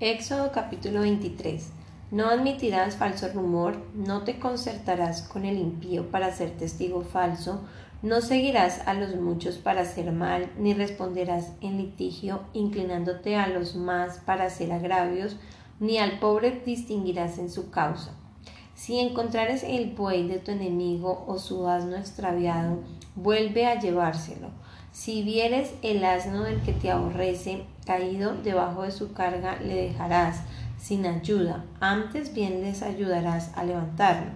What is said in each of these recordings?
Éxodo capítulo 23. No admitirás falso rumor, no te concertarás con el impío para ser testigo falso, no seguirás a los muchos para hacer mal, ni responderás en litigio, inclinándote a los más para hacer agravios, ni al pobre distinguirás en su causa. Si encontrares el buey de tu enemigo o su asno extraviado, vuelve a llevárselo. Si vieres el asno del que te aborrece caído debajo de su carga, le dejarás sin ayuda, antes bien les ayudarás a levantarlo.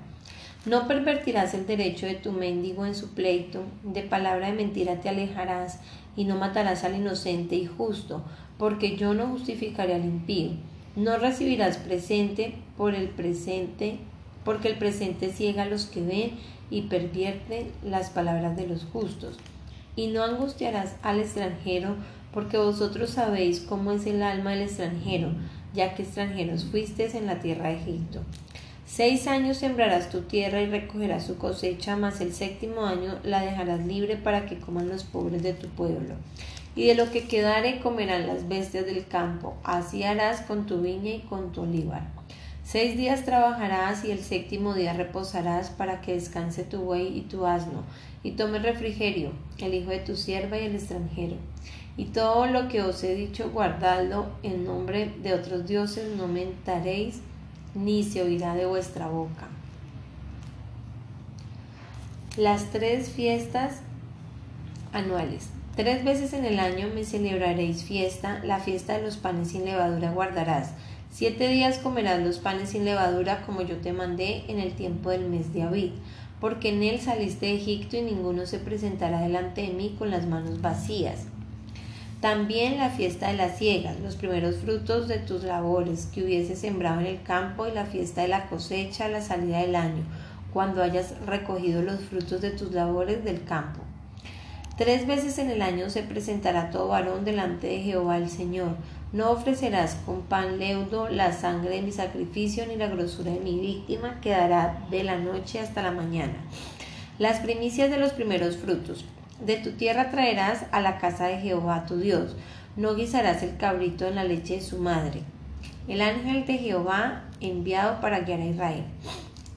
No pervertirás el derecho de tu mendigo en su pleito, de palabra de mentira te alejarás, y no matarás al inocente y justo, porque yo no justificaré al impío. No recibirás presente por el presente, porque el presente ciega a los que ven y pervierte las palabras de los justos. Y no angustiarás al extranjero, porque vosotros sabéis cómo es el alma del extranjero, ya que extranjeros fuisteis en la tierra de Egipto. Seis años sembrarás tu tierra y recogerás su cosecha, mas el séptimo año la dejarás libre para que coman los pobres de tu pueblo. Y de lo que quedare comerán las bestias del campo, así harás con tu viña y con tu olivar. Seis días trabajarás y el séptimo día reposarás para que descanse tu buey y tu asno, y tome refrigerio, el hijo de tu sierva y el extranjero. Y todo lo que os he dicho, guardadlo en nombre de otros dioses, no mentaréis, ni se oirá de vuestra boca. Las tres fiestas anuales. Tres veces en el año me celebraréis fiesta, la fiesta de los panes sin levadura guardarás. Siete días comerás los panes sin levadura como yo te mandé en el tiempo del mes de Abid, porque en él saliste de Egipto y ninguno se presentará delante de mí con las manos vacías. También la fiesta de las ciegas, los primeros frutos de tus labores que hubieses sembrado en el campo y la fiesta de la cosecha la salida del año, cuando hayas recogido los frutos de tus labores del campo. Tres veces en el año se presentará todo varón delante de Jehová el Señor. No ofrecerás con pan leudo la sangre de mi sacrificio ni la grosura de mi víctima, quedará de la noche hasta la mañana. Las primicias de los primeros frutos. De tu tierra traerás a la casa de Jehová tu Dios. No guisarás el cabrito en la leche de su madre. El ángel de Jehová enviado para guiar a Israel.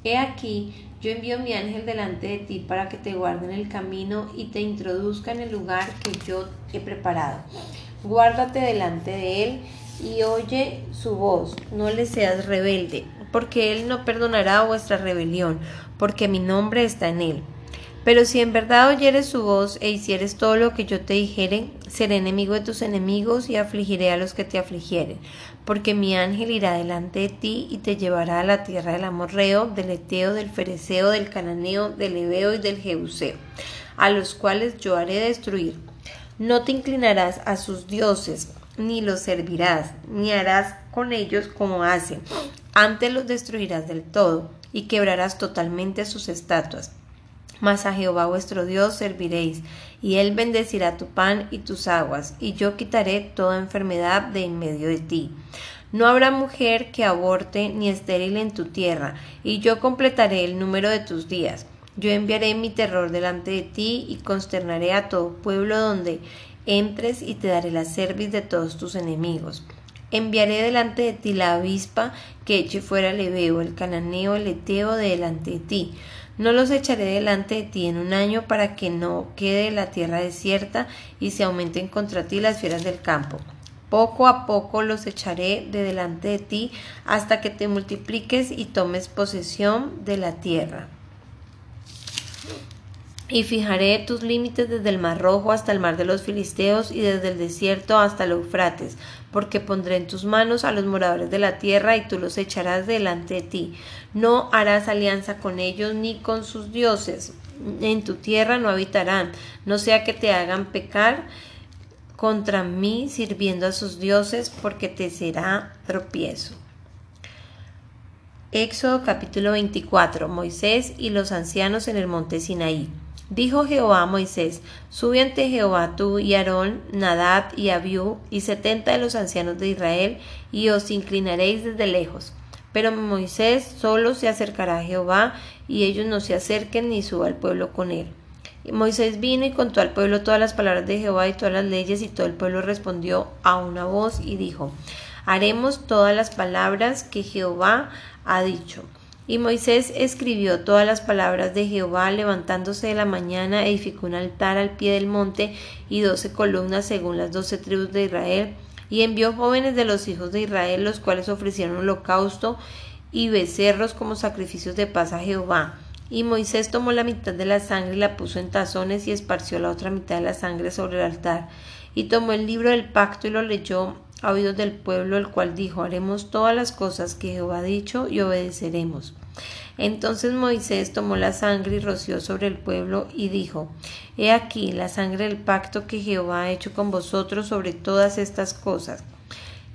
He aquí, yo envío mi ángel delante de ti para que te guarde en el camino y te introduzca en el lugar que yo he preparado. Guárdate delante de él y oye su voz, no le seas rebelde, porque él no perdonará vuestra rebelión, porque mi nombre está en él. Pero si en verdad oyeres su voz e hicieres todo lo que yo te dijere, seré enemigo de tus enemigos y afligiré a los que te afligieren, porque mi ángel irá delante de ti y te llevará a la tierra del amorreo, del eteo, del fereceo, del cananeo, del ebeo y del jebuseo, a los cuales yo haré destruir. No te inclinarás a sus dioses, ni los servirás, ni harás con ellos como hacen. Antes los destruirás del todo y quebrarás totalmente sus estatuas mas a Jehová vuestro Dios serviréis, y él bendecirá tu pan y tus aguas, y yo quitaré toda enfermedad de en medio de ti. No habrá mujer que aborte ni estéril en tu tierra, y yo completaré el número de tus días. Yo enviaré mi terror delante de ti y consternaré a todo pueblo donde entres y te daré la cerviz de todos tus enemigos. Enviaré delante de ti la avispa que eche fuera el ebeo, el cananeo, el eteo de delante de ti no los echaré delante de ti en un año para que no quede la tierra desierta y se aumenten contra ti las fieras del campo. Poco a poco los echaré de delante de ti hasta que te multipliques y tomes posesión de la tierra. Y fijaré tus límites desde el mar rojo hasta el mar de los filisteos y desde el desierto hasta el Eufrates, porque pondré en tus manos a los moradores de la tierra y tú los echarás delante de ti. No harás alianza con ellos ni con sus dioses. En tu tierra no habitarán, no sea que te hagan pecar contra mí sirviendo a sus dioses, porque te será tropiezo. Éxodo capítulo 24. Moisés y los ancianos en el monte Sinaí. Dijo Jehová a Moisés, sube ante Jehová tú y Aarón, Nadad y Abiú y setenta de los ancianos de Israel, y os inclinaréis desde lejos. Pero Moisés solo se acercará a Jehová, y ellos no se acerquen ni suba el pueblo con él. Y Moisés vino y contó al pueblo todas las palabras de Jehová y todas las leyes, y todo el pueblo respondió a una voz y dijo, haremos todas las palabras que Jehová ha dicho. Y Moisés escribió todas las palabras de Jehová, levantándose de la mañana, edificó un altar al pie del monte y doce columnas según las doce tribus de Israel, y envió jóvenes de los hijos de Israel, los cuales ofrecieron holocausto y becerros como sacrificios de paz a Jehová. Y Moisés tomó la mitad de la sangre y la puso en tazones y esparció la otra mitad de la sangre sobre el altar. Y tomó el libro del pacto y lo leyó a del pueblo, el cual dijo, haremos todas las cosas que Jehová ha dicho y obedeceremos. Entonces Moisés tomó la sangre y roció sobre el pueblo y dijo, He aquí la sangre del pacto que Jehová ha hecho con vosotros sobre todas estas cosas.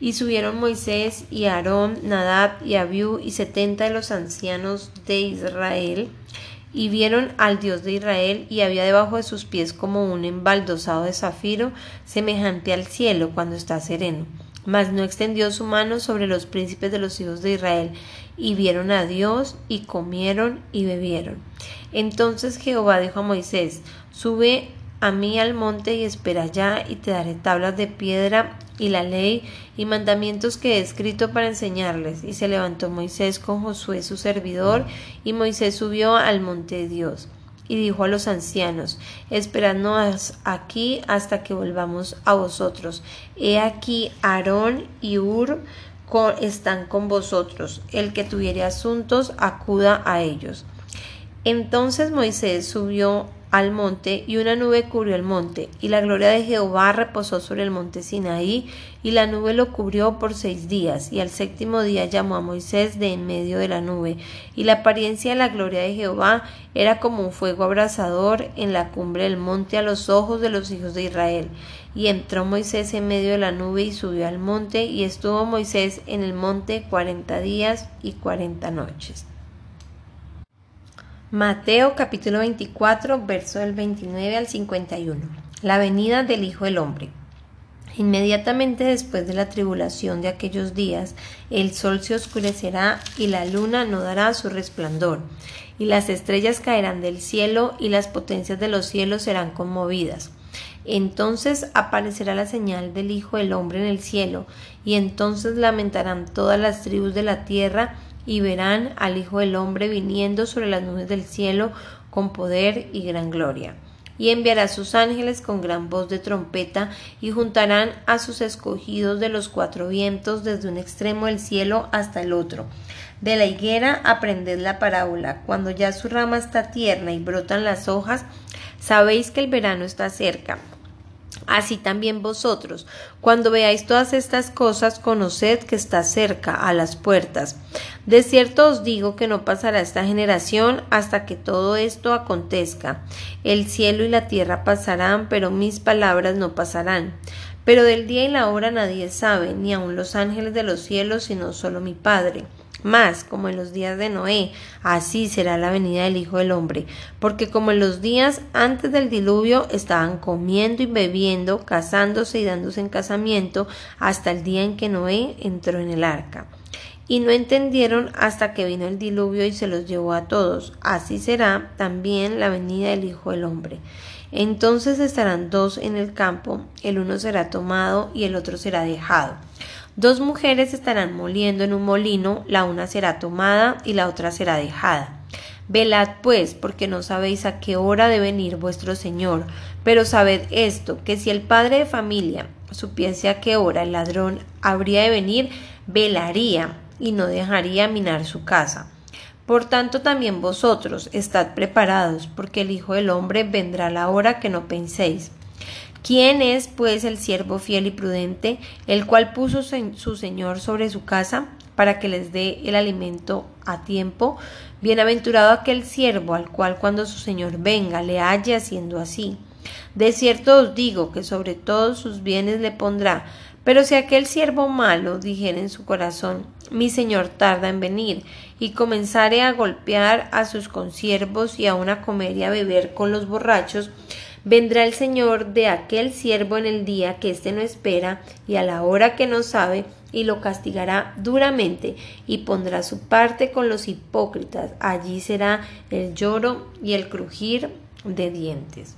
Y subieron Moisés y Aarón, Nadab y Abiú y setenta de los ancianos de Israel, y vieron al Dios de Israel, y había debajo de sus pies como un embaldosado de zafiro, semejante al cielo cuando está sereno. Mas no extendió su mano sobre los príncipes de los hijos de Israel, y vieron a Dios, y comieron y bebieron. Entonces Jehová dijo a Moisés, Sube a mí al monte y espera allá, y te daré tablas de piedra y la ley y mandamientos que he escrito para enseñarles. Y se levantó Moisés con Josué su servidor, y Moisés subió al monte de Dios. Y dijo a los ancianos, Esperadnos aquí hasta que volvamos a vosotros. He aquí Aarón y Ur están con vosotros. El que tuviere asuntos, acuda a ellos. Entonces Moisés subió al monte, y una nube cubrió el monte, y la gloria de Jehová reposó sobre el monte Sinaí, y la nube lo cubrió por seis días, y al séptimo día llamó a Moisés de en medio de la nube, y la apariencia de la gloria de Jehová era como un fuego abrasador en la cumbre del monte a los ojos de los hijos de Israel. Y entró Moisés en medio de la nube y subió al monte, y estuvo Moisés en el monte cuarenta días y cuarenta noches. Mateo capítulo 24, verso del 29 al 51. La venida del Hijo del Hombre. Inmediatamente después de la tribulación de aquellos días, el sol se oscurecerá y la luna no dará su resplandor, y las estrellas caerán del cielo y las potencias de los cielos serán conmovidas. Entonces aparecerá la señal del Hijo del Hombre en el cielo, y entonces lamentarán todas las tribus de la tierra, y verán al Hijo del Hombre viniendo sobre las nubes del cielo con poder y gran gloria. Y enviará a sus ángeles con gran voz de trompeta, y juntarán a sus escogidos de los cuatro vientos desde un extremo del cielo hasta el otro. De la higuera aprended la parábola. Cuando ya su rama está tierna y brotan las hojas, sabéis que el verano está cerca. Así también vosotros, cuando veáis todas estas cosas, conoced que está cerca a las puertas. De cierto os digo que no pasará esta generación hasta que todo esto acontezca. El cielo y la tierra pasarán, pero mis palabras no pasarán. Pero del día y la hora nadie sabe, ni aun los ángeles de los cielos, sino solo mi Padre. Más, como en los días de Noé, así será la venida del Hijo del Hombre, porque como en los días antes del diluvio estaban comiendo y bebiendo, casándose y dándose en casamiento, hasta el día en que Noé entró en el arca. Y no entendieron hasta que vino el diluvio y se los llevó a todos. Así será también la venida del Hijo del Hombre. Entonces estarán dos en el campo, el uno será tomado y el otro será dejado. Dos mujeres estarán moliendo en un molino, la una será tomada y la otra será dejada. Velad pues, porque no sabéis a qué hora debe venir vuestro Señor. Pero sabed esto, que si el padre de familia supiese a qué hora el ladrón habría de venir, velaría y no dejaría minar su casa. Por tanto también vosotros estad preparados, porque el Hijo del Hombre vendrá a la hora que no penséis. ¿Quién es, pues, el siervo fiel y prudente, el cual puso su Señor sobre su casa para que les dé el alimento a tiempo? Bienaventurado aquel siervo al cual cuando su Señor venga le halle haciendo así. De cierto os digo que sobre todos sus bienes le pondrá. Pero si aquel siervo malo dijera en su corazón, mi señor tarda en venir, y comenzare a golpear a sus consiervos y aun a comer y a beber con los borrachos, Vendrá el Señor de aquel siervo en el día que éste no espera y a la hora que no sabe, y lo castigará duramente y pondrá su parte con los hipócritas. Allí será el lloro y el crujir de dientes.